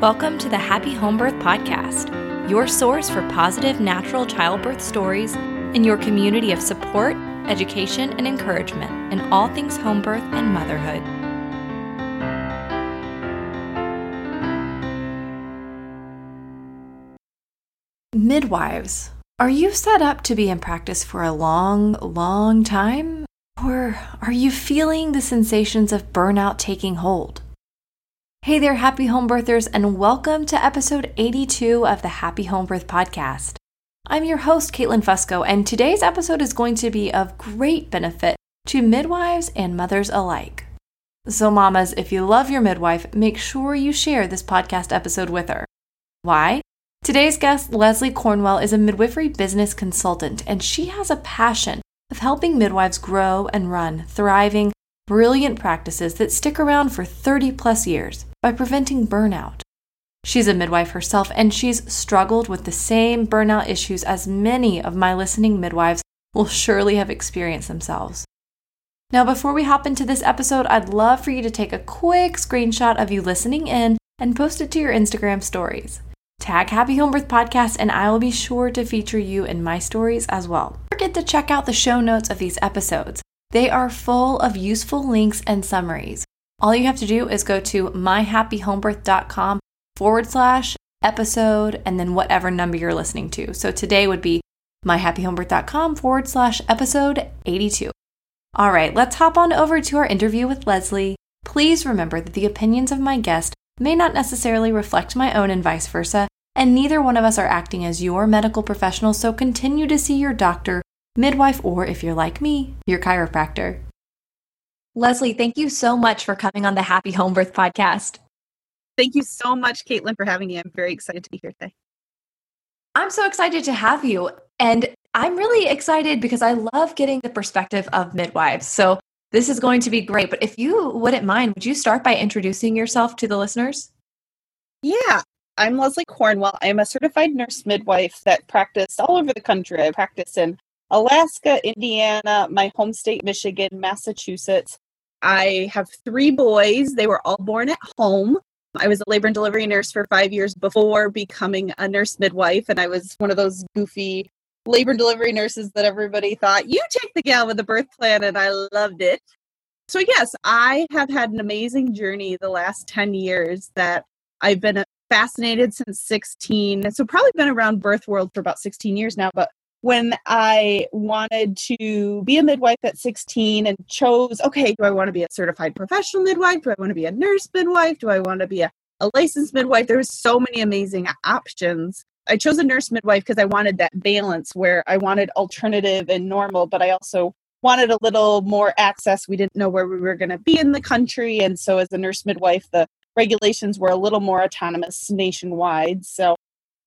Welcome to the Happy Home Birth Podcast, your source for positive natural childbirth stories and your community of support, education, and encouragement in all things home birth and motherhood. Midwives, are you set up to be in practice for a long, long time? Or are you feeling the sensations of burnout taking hold? Hey there, happy home birthers, and welcome to episode 82 of the Happy Home Birth Podcast. I'm your host, Caitlin Fusco, and today's episode is going to be of great benefit to midwives and mothers alike. So, mamas, if you love your midwife, make sure you share this podcast episode with her. Why? Today's guest, Leslie Cornwell, is a midwifery business consultant, and she has a passion of helping midwives grow and run thriving, brilliant practices that stick around for 30 plus years by preventing burnout. She's a midwife herself, and she's struggled with the same burnout issues as many of my listening midwives will surely have experienced themselves. Now, before we hop into this episode, I'd love for you to take a quick screenshot of you listening in and post it to your Instagram stories. Tag Happy Home Birth Podcast, and I will be sure to feature you in my stories as well. Don't forget to check out the show notes of these episodes. They are full of useful links and summaries. All you have to do is go to myhappyhomebirth.com forward slash episode and then whatever number you're listening to. So today would be myhappyhomebirth.com forward slash episode 82. All right, let's hop on over to our interview with Leslie. Please remember that the opinions of my guest may not necessarily reflect my own and vice versa, and neither one of us are acting as your medical professional, so continue to see your doctor, midwife, or if you're like me, your chiropractor. Leslie, thank you so much for coming on the Happy Home Birth podcast. Thank you so much, Caitlin, for having me. I'm very excited to be here today. I'm so excited to have you. And I'm really excited because I love getting the perspective of midwives. So this is going to be great. But if you wouldn't mind, would you start by introducing yourself to the listeners? Yeah, I'm Leslie Cornwell. I'm a certified nurse midwife that practiced all over the country. I practice in Alaska, Indiana, my home state, Michigan, Massachusetts. I have three boys. They were all born at home. I was a labor and delivery nurse for five years before becoming a nurse midwife, and I was one of those goofy labor and delivery nurses that everybody thought, you take the gal with the birth plan, and I loved it. So, yes, I have had an amazing journey the last 10 years that I've been uh, fascinated since 16. So, probably been around birth world for about 16 years now, but when I wanted to be a midwife at 16 and chose, okay, do I want to be a certified professional midwife? Do I want to be a nurse midwife? Do I want to be a, a licensed midwife? There so many amazing options. I chose a nurse midwife because I wanted that balance where I wanted alternative and normal, but I also wanted a little more access. We didn't know where we were going to be in the country. And so, as a nurse midwife, the regulations were a little more autonomous nationwide. So,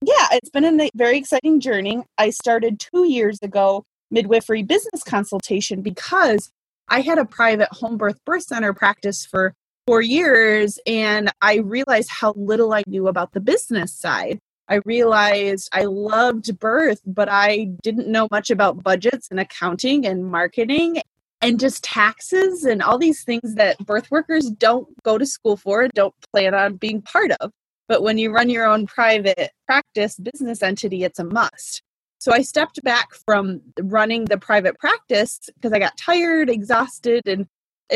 yeah, it's been a very exciting journey. I started two years ago midwifery business consultation because I had a private home birth birth center practice for four years and I realized how little I knew about the business side. I realized I loved birth, but I didn't know much about budgets and accounting and marketing and just taxes and all these things that birth workers don't go to school for and don't plan on being part of. But when you run your own private practice business entity, it's a must. So I stepped back from running the private practice because I got tired, exhausted, and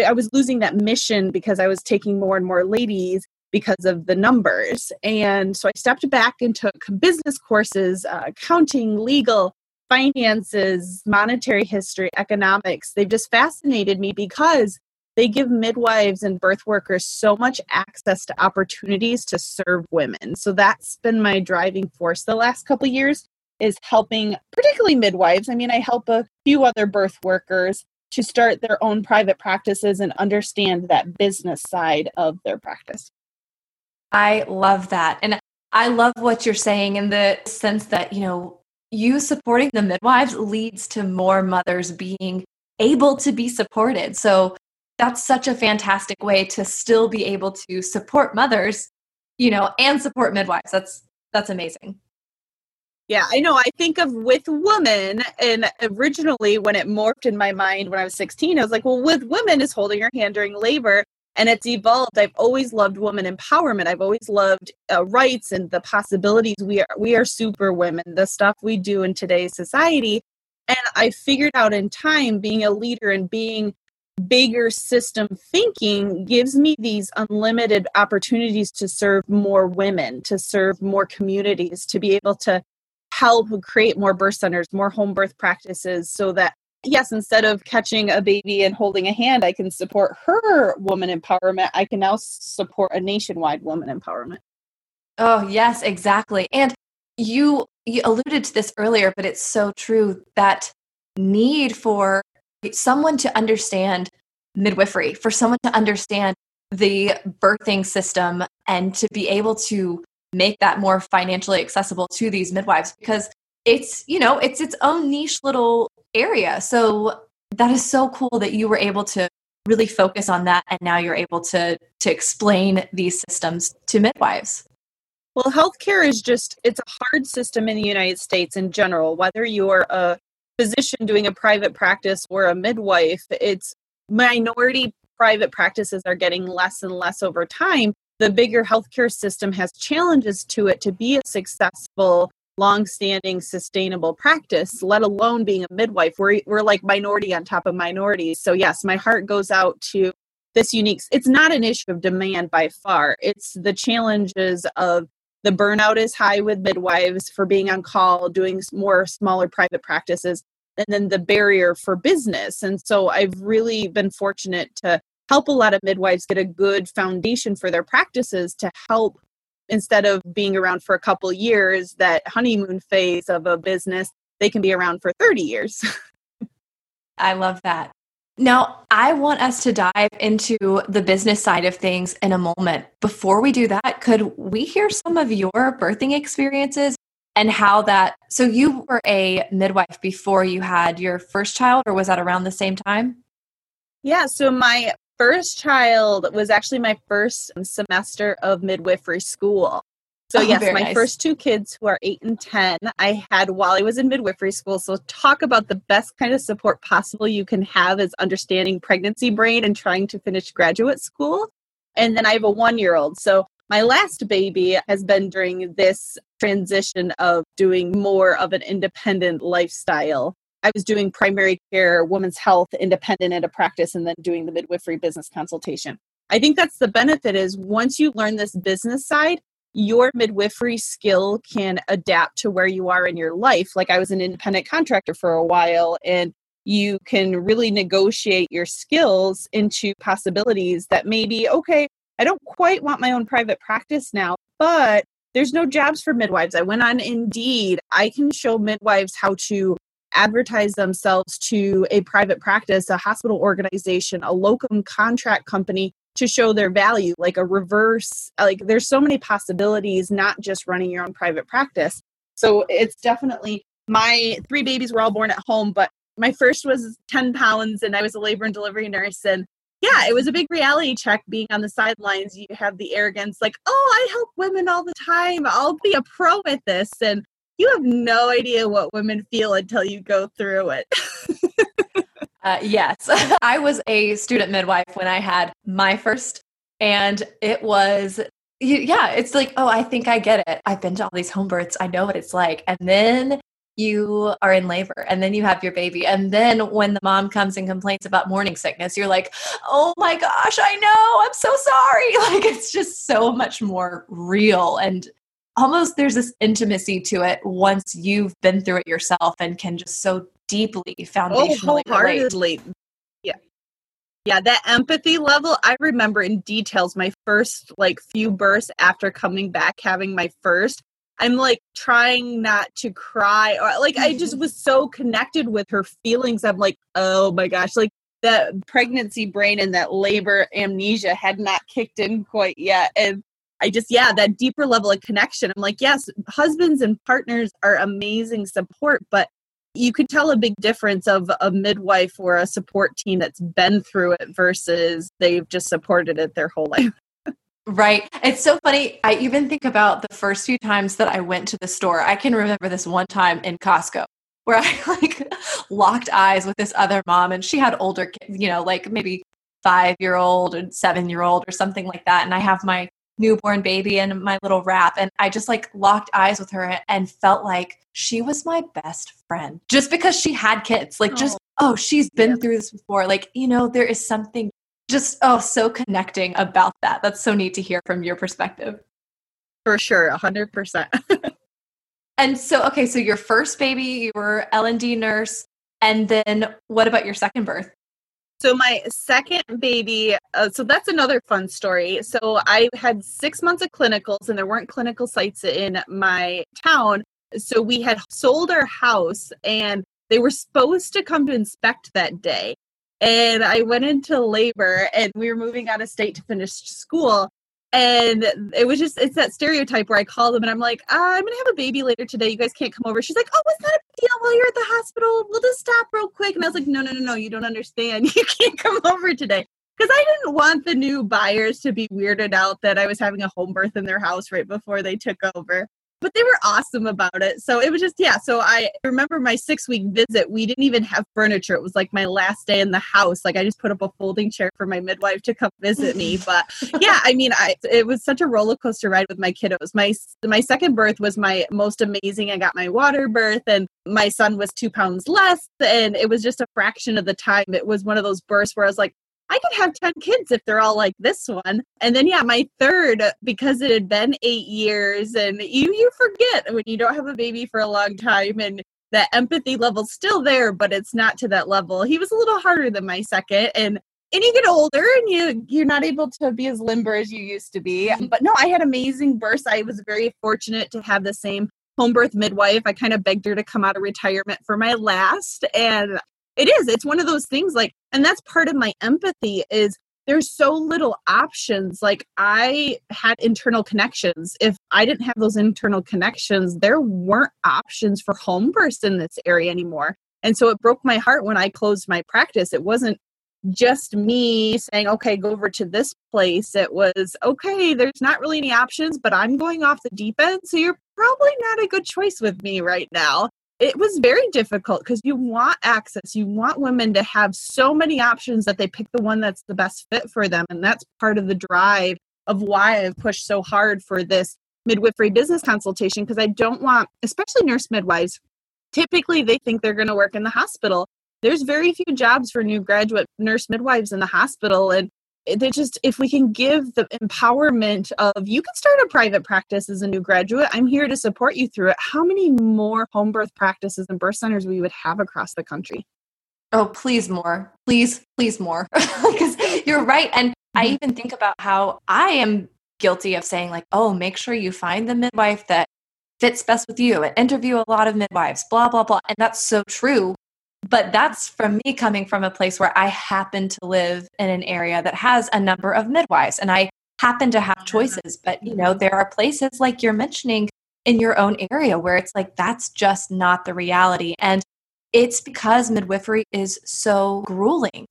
I was losing that mission because I was taking more and more ladies because of the numbers. And so I stepped back and took business courses, uh, accounting, legal, finances, monetary history, economics. They've just fascinated me because they give midwives and birth workers so much access to opportunities to serve women. So that's been my driving force the last couple years is helping particularly midwives. I mean, I help a few other birth workers to start their own private practices and understand that business side of their practice. I love that. And I love what you're saying in the sense that, you know, you supporting the midwives leads to more mothers being able to be supported. So that's such a fantastic way to still be able to support mothers, you know, and support midwives. That's that's amazing. Yeah, I know. I think of with women, and originally when it morphed in my mind when I was 16, I was like, well, with women is holding your hand during labor. and it's evolved i've always loved woman empowerment i've always loved uh, rights and the possibilities we are we are super women the stuff we do in today's society and i figured out in time being a leader and being bigger system thinking gives me these unlimited opportunities to serve more women to serve more communities to be able to help create more birth centers more home birth practices so that yes, instead of catching a baby and holding a hand, I can support her woman empowerment. I can now support a nationwide woman empowerment. Oh, yes, exactly. And you you alluded to this earlier, but it's so true that need for someone to understand midwifery, for someone to understand the birthing system and to be able to make that more financially accessible to these midwives because it's you know it's its own niche little area. So that is so cool that you were able to really focus on that and now you're able to to explain these systems to midwives. Well, healthcare is just it's a hard system in the United States in general, whether you're a physician doing a private practice or a midwife, it's minority private practices are getting less and less over time. The bigger healthcare system has challenges to it to be a successful long-standing sustainable practice let alone being a midwife. We're, we're like minority on top of minorities so yes my heart goes out to this unique it's not an issue of demand by far. It's the challenges of the burnout is high with midwives for being on call doing more smaller private practices and then the barrier for business. And so i've really been fortunate to help a lot of midwives get a good foundation for their practices to help instead of being around for a couple years that honeymoon phase of a business they can be around for 30 years. I love that now i want us to dive into the business side of things in a moment before we do that could we hear some of your birthing experiences and how that so you were a midwife before you had your first child or was that around the same time yeah so my first child was actually my first semester of midwifery school. So, oh, yes, my nice. first two kids who are eight and 10, I had while I was in midwifery school. So, talk about the best kind of support possible you can have is understanding pregnancy brain and trying to finish graduate school. And then I have a one year old. So, my last baby has been during this transition of doing more of an independent lifestyle. I was doing primary care, women's health, independent at a practice, and then doing the midwifery business consultation. I think that's the benefit is once you learn this business side, your midwifery skill can adapt to where you are in your life. Like I was an independent contractor for a while and you can really negotiate your skills into possibilities that maybe, okay, I don't quite want my own private practice now, but there's no jobs for midwives. I went on Indeed. I can show midwives how to advertise themselves to a private practice, a hospital organization, a locum contract company to show their value, like a reverse, like there's so many possibilities, not just running your own private practice. So it's definitely my three babies were all born at home, but my first was 10 pounds and I was a labor and delivery nurse. And yeah, it was a big reality check being on the sidelines. You have the arrogance, like, oh, I help women all the time. I'll be a pro at this. And you have no idea what women feel until you go through it. uh, yes, I was a student midwife when I had my first, and it was yeah, it's like, oh, I think I get it. I've been to all these home births. I know what it's like. And then you are in labor and then you have your baby. And then when the mom comes and complains about morning sickness, you're like, oh my gosh, I know. I'm so sorry. Like it's just so much more real. And almost there's this intimacy to it once you've been through it yourself and can just so deeply oh, foundationally oh, wholeheartedly. Relate. Yeah. Yeah, that empathy level, I remember in details my first like few bursts after coming back having my first. I'm like trying not to cry or like I just mm-hmm. was so connected with her feelings. I'm like, "Oh my gosh, like that pregnancy brain and that labor amnesia had not kicked in quite yet." And I just, yeah, that deeper level of connection. I'm like, yes, husbands and partners are amazing support, but you could tell a big difference of a midwife or a support team that's been through it versus they've just supported it their whole life. Right. It's so funny. I even think about the first few times that I went to the store. I can remember this one time in Costco where I like locked eyes with this other mom and she had older kids, you know, like maybe five year old or seven year old or something like that. And I have my newborn baby in my little wrap. And I just like locked eyes with her and felt like she was my best friend just because she had kids. Like, just, oh, oh she's been yeah. through this before. Like, you know, there is something just, oh, so connecting about that. That's so neat to hear from your perspective. For sure, 100%. and so, okay, so your first baby, you were L&D nurse. And then what about your second birth? So my second baby, uh, so that's another fun story. So I had six months of clinicals, and there weren't clinical sites in my town. So we had sold our house, and they were supposed to come to inspect that day. And I went into labor, and we were moving out of state to finish school and it was just it's that stereotype where I call them and I'm like, uh, I'm gonna have a baby later today. You guys can't come over. She's like, Oh, it's not a big deal. While you're at the hospital, we'll just stop real quick. And I was like, No, no, no, no. You don't understand. You can't come over today because I didn't want the new buyers to be weirded out that I was having a home birth in their house right before they took over but they were awesome about it. So it was just, yeah. So I remember my six week visit, we didn't even have furniture. It was like my last day in the house. Like I just put up a folding chair for my midwife to come visit me. But yeah, I mean, I, it was such a roller coaster ride with my kiddos. My, my second birth was my most amazing. I got my water birth and my son was two pounds less. And it was just a fraction of the time. It was one of those births where I was like, I could have 10 kids if they're all like this one. And then yeah, my third because it had been 8 years and you you forget when you don't have a baby for a long time and that empathy level's still there but it's not to that level. He was a little harder than my second and and you get older and you you're not able to be as limber as you used to be. But no, I had amazing births. I was very fortunate to have the same home birth midwife. I kind of begged her to come out of retirement for my last and it is it's one of those things like and that's part of my empathy is there's so little options like i had internal connections. If i didn't have those internal connections there weren't options for home births in this area anymore. And so it broke my heart when i closed my practice. It wasn't just me saying okay go over to this place. It was okay there's not really any options but i'm going off the deep end so you're probably not a good choice with me right now it was very difficult because you want access. You want women to have so many options that they pick the one that's the best fit for them. And that's part of the drive of why I've pushed so hard for this midwifery business consultation because I don't want, especially nurse midwives, typically they think they're going to work in the hospital. There's very few jobs for new graduate nurse midwives in the hospital. And they just if we can give the empowerment of you can start a private practice as a new graduate i'm here to support you through it how many more home birth practices and birth centers we would have across the country? Oh please more. Please please more. Because you're right and mm-hmm. i even think about how i am guilty of saying like oh make sure you find the midwife that fits best with you and interview a lot of midwives blah blah blah and that's so true but that's from me coming from a place where I happen to live in an area that has a number of midwives and I happen to have mm-hmm. choices. But, you know, there are places like you're mentioning in your own area where it's like that's just not the reality. And it's because midwifery is so grueling.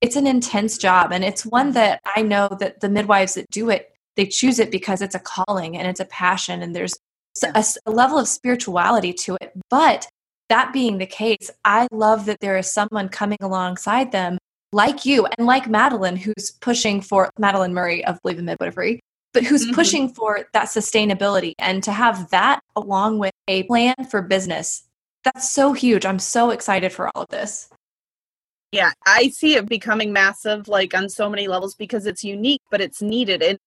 It's an intense job. And it's one that I know that the midwives that do it, they choose it because it's a calling and it's a passion and there's a, a level of spirituality to it. But that being the case, I love that there is someone coming alongside them like you and like Madeline, who's pushing for Madeline Murray of Believe in Midwifery, but who's mm-hmm. pushing for that sustainability and to have that along with a plan for business. That's so huge. I'm so excited for all of this. Yeah, I see it becoming massive, like on so many levels because it's unique, but it's needed. And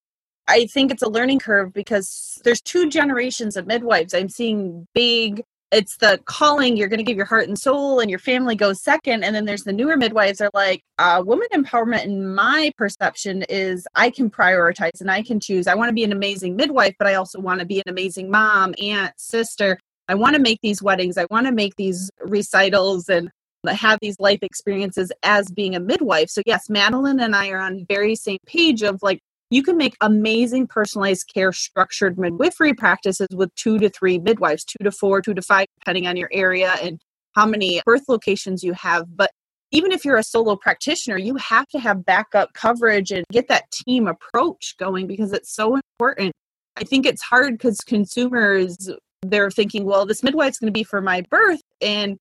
I think it's a learning curve because there's two generations of midwives. I'm seeing big it's the calling you're going to give your heart and soul and your family goes second and then there's the newer midwives are like uh, woman empowerment in my perception is i can prioritize and i can choose. I want to be an amazing midwife but i also want to be an amazing mom aunt sister. I want to make these weddings. I want to make these recitals and have these life experiences as being a midwife. So yes madeline and i are on very same page of like you can make amazing personalized care structured midwifery practices with two to three midwives, two to four, two to five, depending on your area and how many birth locations you have. But even if you're a solo practitioner, you have to have backup coverage and get that team approach going because it's so important. I think it's hard because consumers, they're thinking, well, this midwife's going to be for my birth. And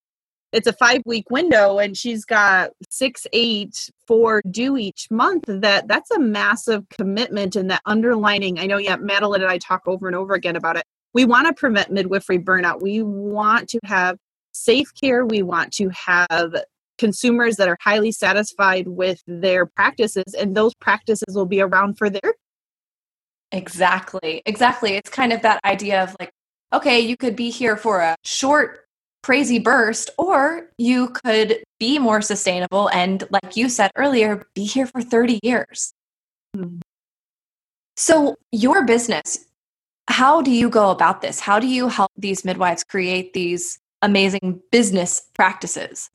it's a five week window and she's got six eight four due each month that that's a massive commitment and that underlining i know yeah madeline and i talk over and over again about it. We want to prevent midwifery burnout. We want to have safe care. We want to have consumers that are highly satisfied with their practices and those practices will be around for their exactly. Exactly. It's kind of that idea of like okay you could be here for a short crazy burst, or you could be more sustainable and, like you said earlier, be here for 30 years. Mm-hmm. So, your business, how do you go about this? How do you help these midwives create these amazing business practices?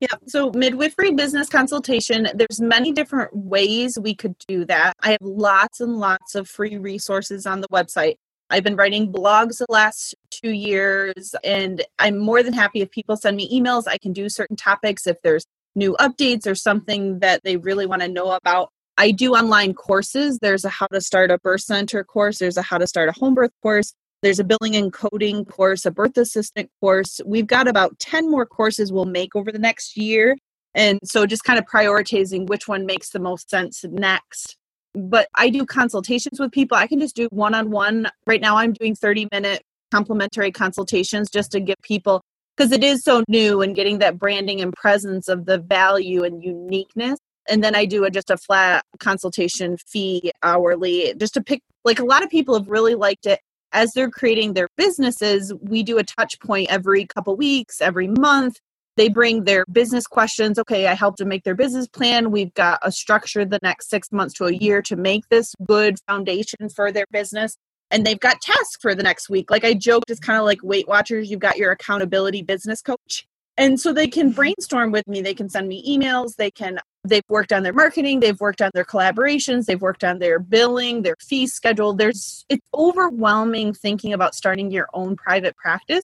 Yeah, so midwifery business consultation, there's many different ways we could do that. I have lots and lots of free resources on the website. I've been writing blogs the last two years, and I'm more than happy if people send me emails. I can do certain topics if there's new updates or something that they really want to know about. I do online courses. There's a how to start a birth center course, there's a how to start a home birth course, there's a billing and coding course, a birth assistant course. We've got about 10 more courses we'll make over the next year. And so just kind of prioritizing which one makes the most sense next but I do consultations with people. I can just do one on one. Right now, I'm doing 30 minute complimentary consultations just to get people, because it is so new and getting that branding and presence of the value and uniqueness. And then I do a, just a flat consultation fee hourly just to pick, like a lot of people have really liked it as they're creating their businesses. We do a touch point every couple weeks, every month they bring their business questions. Okay, I helped them make their business plan. We've got a structure the next six months to a year to make this good foundation for their business. And they've got tasks for the next week. Like I joked, it's kind of like Weight Watchers, you've got your accountability business coach. And so they can brainstorm with me. They can send me emails. They can, they've worked on their marketing. They've worked on their collaborations. They've worked on their billing, their fee schedule. There's, it's overwhelming thinking about starting your own private practice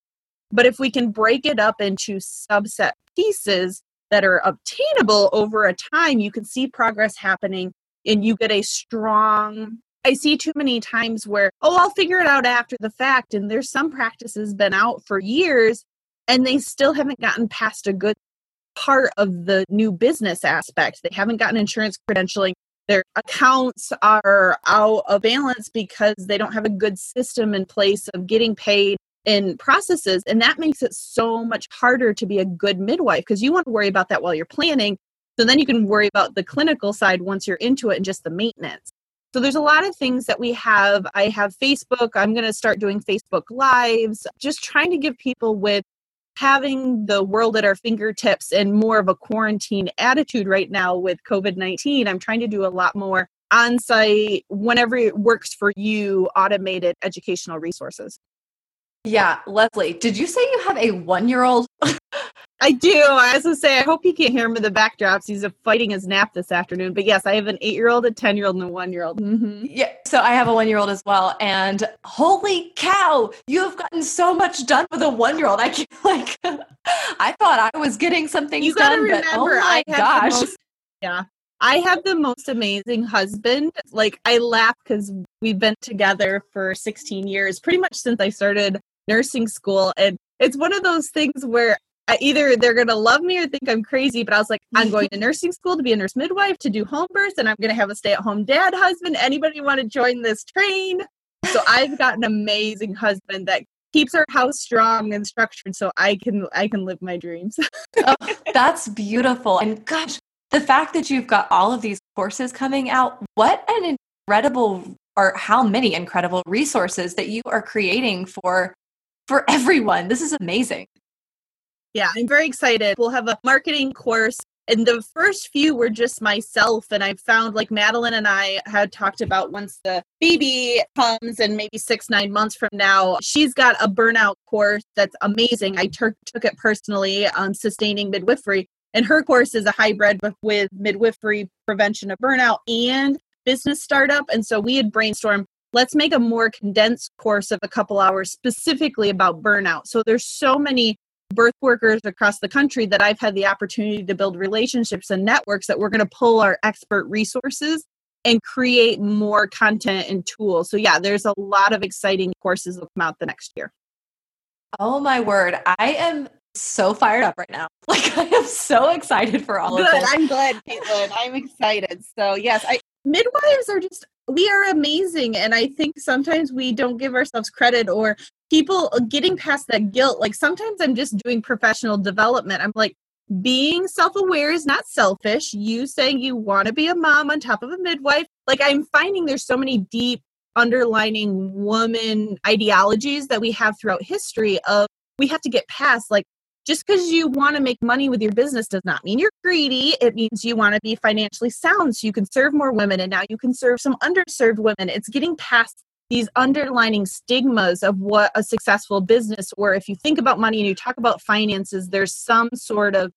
but if we can break it up into subset pieces that are obtainable over a time, you can see progress happening and you get a strong. I see too many times where, oh, I'll figure it out after the fact. And there's some practices been out for years and they still haven't gotten past a good part of the new business aspect. They haven't gotten insurance credentialing. Their accounts are out of balance because they don't have a good system in place of getting paid in processes and that makes it so much harder to be a good midwife because you want to worry about that while you're planning so then you can worry about the clinical side once you're into it and just the maintenance. So there's a lot of things that we have. I have facebook. I'm going to start doing facebook lives just trying to give people with having the world at our fingertips and more of a quarantine attitude right now with covid-19 i'm trying to do a lot more on site whenever it works for you automated educational resources yeah, Leslie, did you say you have a one year old? I do. I was going to say, I hope you can't hear him in the backdrops. He's fighting his nap this afternoon. But yes, I have an eight year old, a 10 year old, and a one year old. Mm-hmm. Yeah. So I have a one year old as well. And holy cow, you have gotten so much done with a one year old. I can't, like, I thought I was getting something you done, remember, but oh my gosh. Most, yeah. I have the most amazing husband. Like, I laugh because we've been together for 16 years, pretty much since I started nursing school. And it's one of those things where I, either they're going to love me or think I'm crazy, but I was like, I'm going to nursing school to be a nurse midwife, to do home births, and I'm going to have a stay at home dad husband. Anybody want to join this train? So I've got an amazing husband that keeps our house strong and structured so I can I can live my dreams. oh, that's beautiful. And gosh, the fact that you've got all of these courses coming out, what an incredible or how many incredible resources that you are creating for for everyone. This is amazing. Yeah, I'm very excited. We'll have a marketing course. And the first few were just myself. And I found like Madeline and I had talked about once the baby comes and maybe six, nine months from now, she's got a burnout course that's amazing. I took took it personally on sustaining midwifery. And her course is a hybrid with midwifery prevention of burnout and business startup. And so we had brainstormed let's make a more condensed course of a couple hours specifically about burnout. So there's so many birth workers across the country that I've had the opportunity to build relationships and networks that we're going to pull our expert resources and create more content and tools. So yeah, there's a lot of exciting courses that come out the next year. Oh my word. I am so fired up right now. Like I am so excited for all Good. of this. I'm glad, Caitlin. I'm excited. So yes, I midwives are just we are amazing. And I think sometimes we don't give ourselves credit or people getting past that guilt. Like sometimes I'm just doing professional development. I'm like, being self-aware is not selfish you saying you want to be a mom on top of a midwife like i'm finding there's so many deep underlining woman ideologies that we have throughout history of we have to get past like just because you want to make money with your business does not mean you're greedy. It means you want to be financially sound so you can serve more women and now you can serve some underserved women. It's getting past these underlining stigmas of what a successful business or if you think about money and you talk about finances there's some sort of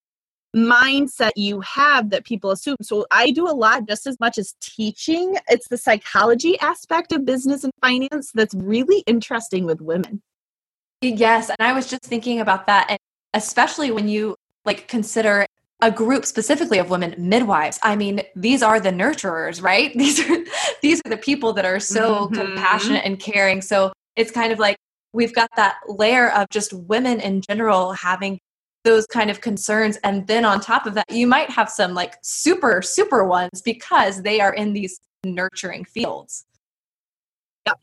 mindset you have that people assume. So i do a lot just as much as teaching. It's the psychology aspect of business and finance that's really interesting with women. Yes and i was just thinking about that and especially when you like consider a group specifically of women midwives. I mean these are the nurturers right? These are these are the people that are so mm-hmm. compassionate and caring. So it's kind of like we've got that layer of just women in general having those kind of concerns. And then on top of that you might have some like super super ones because they are in these nurturing fields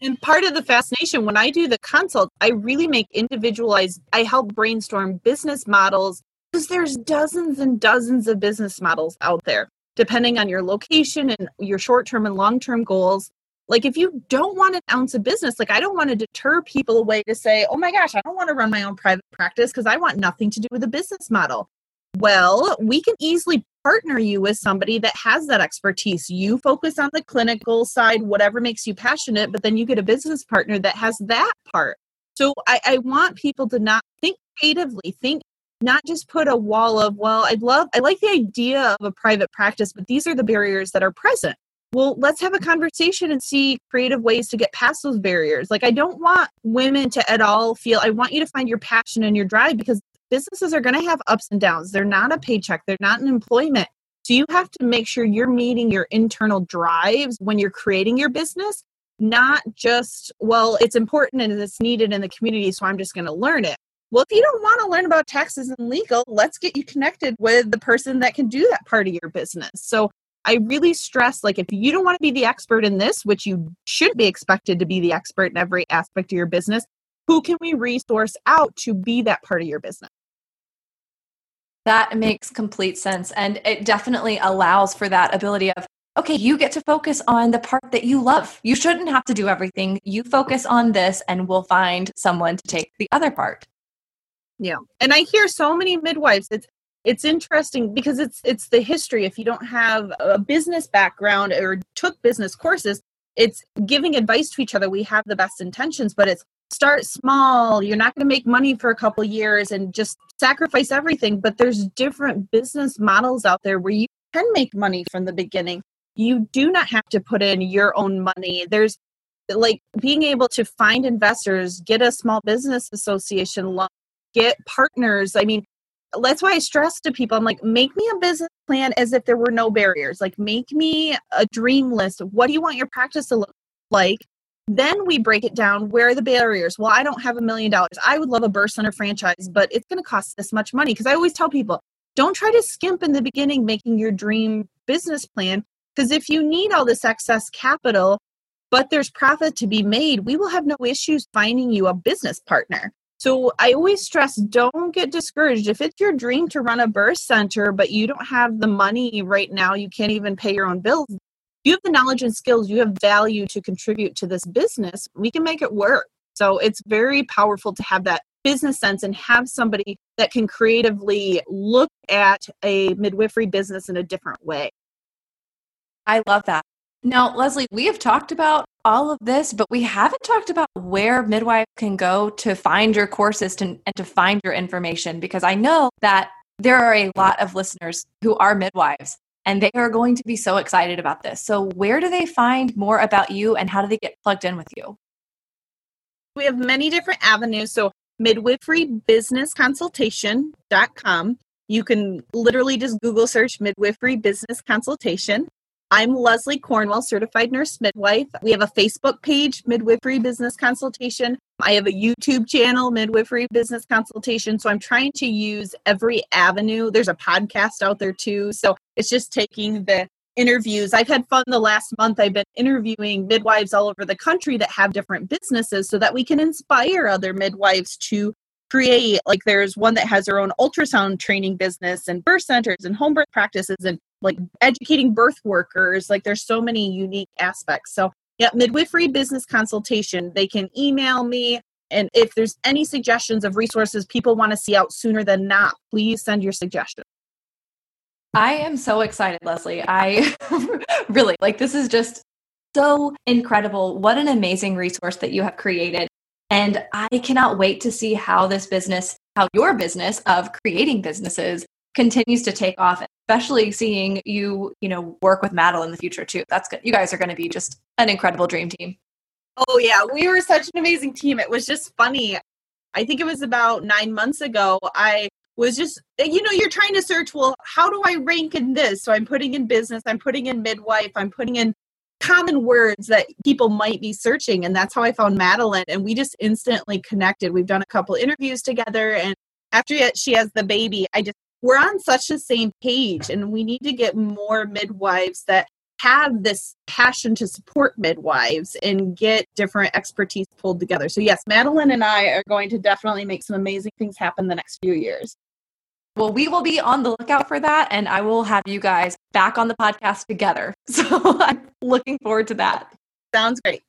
and part of the fascination when I do the consult, I really make individualized, I help brainstorm business models because there's dozens and dozens of business models out there, depending on your location and your short term and long term goals. Like, if you don't want an ounce of business, like, I don't want to deter people away to say, oh my gosh, I don't want to run my own private practice because I want nothing to do with a business model. Well, we can easily partner you with somebody that has that expertise. You focus on the clinical side, whatever makes you passionate, but then you get a business partner that has that part. So I, I want people to not think creatively, think not just put a wall of well i'd love i like the idea of a private practice but these are the barriers that are present well let's have a conversation and see creative ways to get past those barriers like i don't want women to at all feel i want you to find your passion and your drive because businesses are going to have ups and downs they're not a paycheck they're not an employment so you have to make sure you're meeting your internal drives when you're creating your business not just well it's important and it's needed in the community so i'm just going to learn it well, if you don't want to learn about taxes and legal, let's get you connected with the person that can do that part of your business. So I really stress like if you don't want to be the expert in this, which you should be expected to be the expert in every aspect of your business, who can we resource out to be that part of your business? That makes complete sense. And it definitely allows for that ability of, okay, you get to focus on the part that you love. You shouldn't have to do everything. You focus on this, and we'll find someone to take the other part. Yeah. And I hear so many midwives. It's it's interesting because it's it's the history. If you don't have a business background or took business courses, it's giving advice to each other. We have the best intentions, but it's start small. You're not going to make money for a couple years and just sacrifice everything. But there's different business models out there where you can make money from the beginning. You do not have to put in your own money. There's like being able to find investors, get a small business association loan, get partners. I mean, that's why I stress to people I'm like, make me a business plan as if there were no barriers. Like, make me a dream list. What do you want your practice to look like? Then we break it down. Where are the barriers? Well, I don't have a million dollars. I would love a birth center franchise, but it's going to cost this much money. Because I always tell people, don't try to skimp in the beginning making your dream business plan. Because if you need all this excess capital, but there's profit to be made, we will have no issues finding you a business partner. So I always stress don't get discouraged. If it's your dream to run a birth center, but you don't have the money right now, you can't even pay your own bills. You have the knowledge and skills, you have value to contribute to this business. We can make it work. So it's very powerful to have that business sense and have somebody that can creatively look at a midwifery business in a different way. I love that. Now, Leslie, we have talked about all of this, but we haven't talked about where midwives can go to find your courses to, and to find your information because I know that there are a lot of listeners who are midwives and they are going to be so excited about this. So, where do they find more about you and how do they get plugged in with you? We have many different avenues. So, midwiferybusinessconsultation.com. You can literally just Google search midwifery business consultation. I'm Leslie Cornwell, certified nurse midwife. We have a Facebook page, Midwifery Business Consultation. I have a YouTube channel, Midwifery Business Consultation. So I'm trying to use every avenue. There's a podcast out there too. So it's just taking the interviews. I've had fun the last month. I've been interviewing midwives all over the country that have different businesses so that we can inspire other midwives to create. Like there's one that has her own ultrasound training business and birth centers and home birth practices and like educating birth workers. Like there's so many unique aspects. So yeah, midwifery business consultation. They can email me. And if there's any suggestions of resources people want to see out sooner than not, please send your suggestions. I am so excited, Leslie. I really like this is just so incredible. What an amazing resource that you have created. And I cannot wait to see how this business, how your business of creating businesses continues to take off, especially seeing you, you know, work with Madeline in the future too. That's good. You guys are going to be just an incredible dream team. Oh yeah, we were such an amazing team. It was just funny. I think it was about 9 months ago. I was just eh, you know you're trying to search well how do i rank in this so i'm putting in business i'm putting in midwife i'm putting in common words that people might be searching and that's how i found madeline and we just instantly connected we've done a couple interviews together and after she has the baby i just we're on such the same page and we need to get more midwives that have this passion to support midwives and get different expertise pulled together. So, yes, Madeline and I are going to definitely make some amazing things happen the next few years. Well, we will be on the lookout for that, and I will have you guys back on the podcast together. So I'm looking forward to that. Sounds great.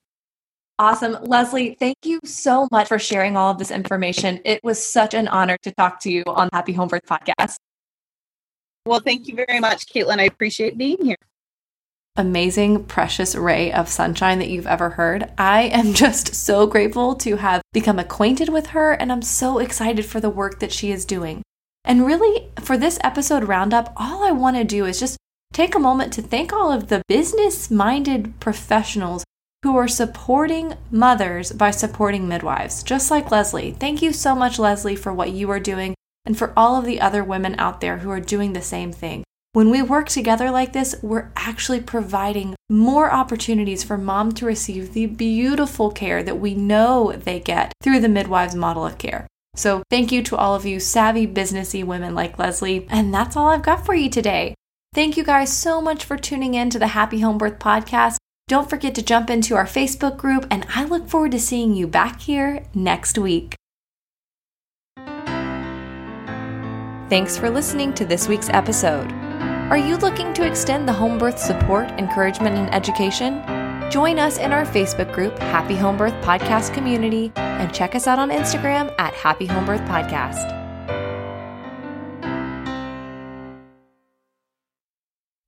Awesome. Leslie, thank you so much for sharing all of this information. It was such an honor to talk to you on Happy Home Birth podcast. Well, thank you very much, Caitlin. I appreciate being here. Amazing, precious ray of sunshine that you've ever heard. I am just so grateful to have become acquainted with her, and I'm so excited for the work that she is doing. And really, for this episode roundup, all I want to do is just take a moment to thank all of the business minded professionals who are supporting mothers by supporting midwives, just like Leslie. Thank you so much, Leslie, for what you are doing and for all of the other women out there who are doing the same thing. When we work together like this, we're actually providing more opportunities for mom to receive the beautiful care that we know they get through the midwives model of care. So, thank you to all of you savvy, businessy women like Leslie. And that's all I've got for you today. Thank you guys so much for tuning in to the Happy Home Birth podcast. Don't forget to jump into our Facebook group, and I look forward to seeing you back here next week. Thanks for listening to this week's episode. Are you looking to extend the home birth support, encouragement, and education? Join us in our Facebook group, Happy Home Birth Podcast Community, and check us out on Instagram at Happy Home Birth Podcast.